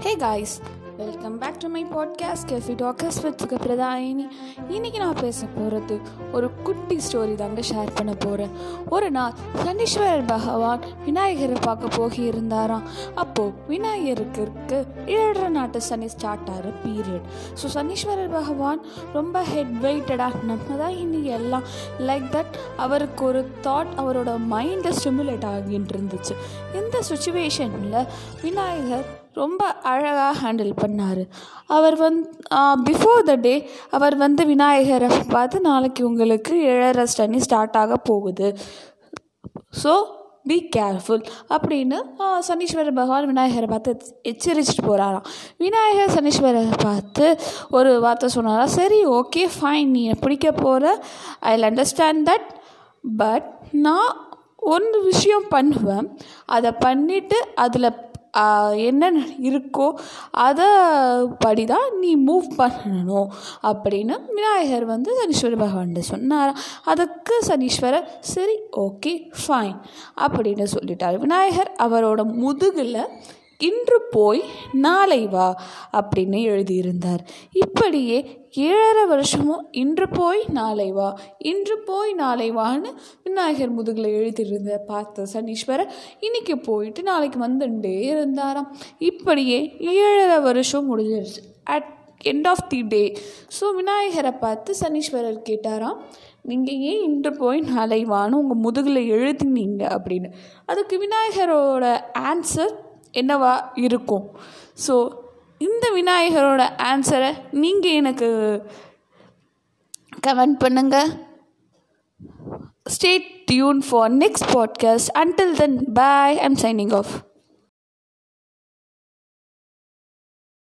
Hey guys welcome back to my podcast cafe talkers with Pradhayini இன்றைக்கி நான் பேச போகிறது ஒரு குட்டி ஸ்டோரி தாங்க ஷேர் பண்ண போகிறேன் ஒரு நாள் சனீஸ்வரர் பகவான் விநாயகரை பார்க்க போகி இருந்தாராம் அப்போது விநாயகருக்கு ஏழரை நாட்டு சனி ஸ்டார்ட் ஆகிற பீரியட் ஸோ சனீஸ்வரர் பகவான் ரொம்ப ஹெட் வெயிட்டடாக நம்ம தான் இன்னைக்கு எல்லாம் லைக் தட் அவருக்கு ஒரு தாட் அவரோட மைண்டை ஸ்டிமுலேட் ஆகிட்டு இருந்துச்சு. இந்த சுச்சுவேஷனில் விநாயகர் ரொம்ப அழகாக ஹேண்டில் பண்ணார். அவர் வந்து பிஃபோர் த டே அவர் வந்து விநாயகரை பார்த்து நாளைக்கு உங்களுக்கு ஏழரை ஸ்டனி ஸ்டார்ட் ஆக போகுது. ஸோ பி கேர்ஃபுல் அப்படின்னு சனீஸ்வரர் பகவான் விநாயகரை பார்த்து எச்சரிச்சுட்டு போகிறாராம் விநாயகர் சனீஸ்வரரை பார்த்து ஒரு வார்த்தை சொன்னாரா சரி ஓகே ஃபைன் நீ பிடிக்க போகிற ஐ அண்டர்ஸ்டாண்ட் தட் பட் நான் ஒன்று விஷயம் பண்ணுவேன் அதை பண்ணிவிட்டு அதில் என்னென்ன இருக்கோ அதை படி தான் நீ மூவ் பண்ணணும் அப்படின்னு விநாயகர் வந்து சனீஸ்வர பகவான் சொன்னார்? அதுக்கு சனீஸ்வரர் சரி ஓகே ஃபைன் அப்படின்னு சொல்லிட்டார். விநாயகர் அவரோட முதுகில் இன்று போய் நாளை வா அப்படின்னு எழுதியிருந்தார். இப்படியே ஏழரை வருஷமும் இன்று போய் நாளை வா இன்று போய் நாளை வான்னு விநாயகர் முதுகில் எழுதியிருந்த பார்த்த சனீஸ்வரர் இன்னைக்கு போயிட்டு நாளைக்கு வந்துட்டே இருந்தாராம். இப்படியே ஏழரை வருஷம் முடிஞ்சிருச்சு. At end of the day so விநாயகரை பார்த்து சனீஸ்வரர் கேட்டாராம் நீங்கள் ஏன் இன்று போய் நாளை வான்னு உங்கள் முதுகில் எழுதினீங்க? அப்படின்னு. அதுக்கு விநாயகரோட ஆன்சர் என்னவா இருக்கும்? ஸோ இந்த விநாயகரோட ஆன்சரை நீங்கள் எனக்கு கமெண்ட் பண்ணுங்கள் stay tuned for next podcast until then bye I'm signing off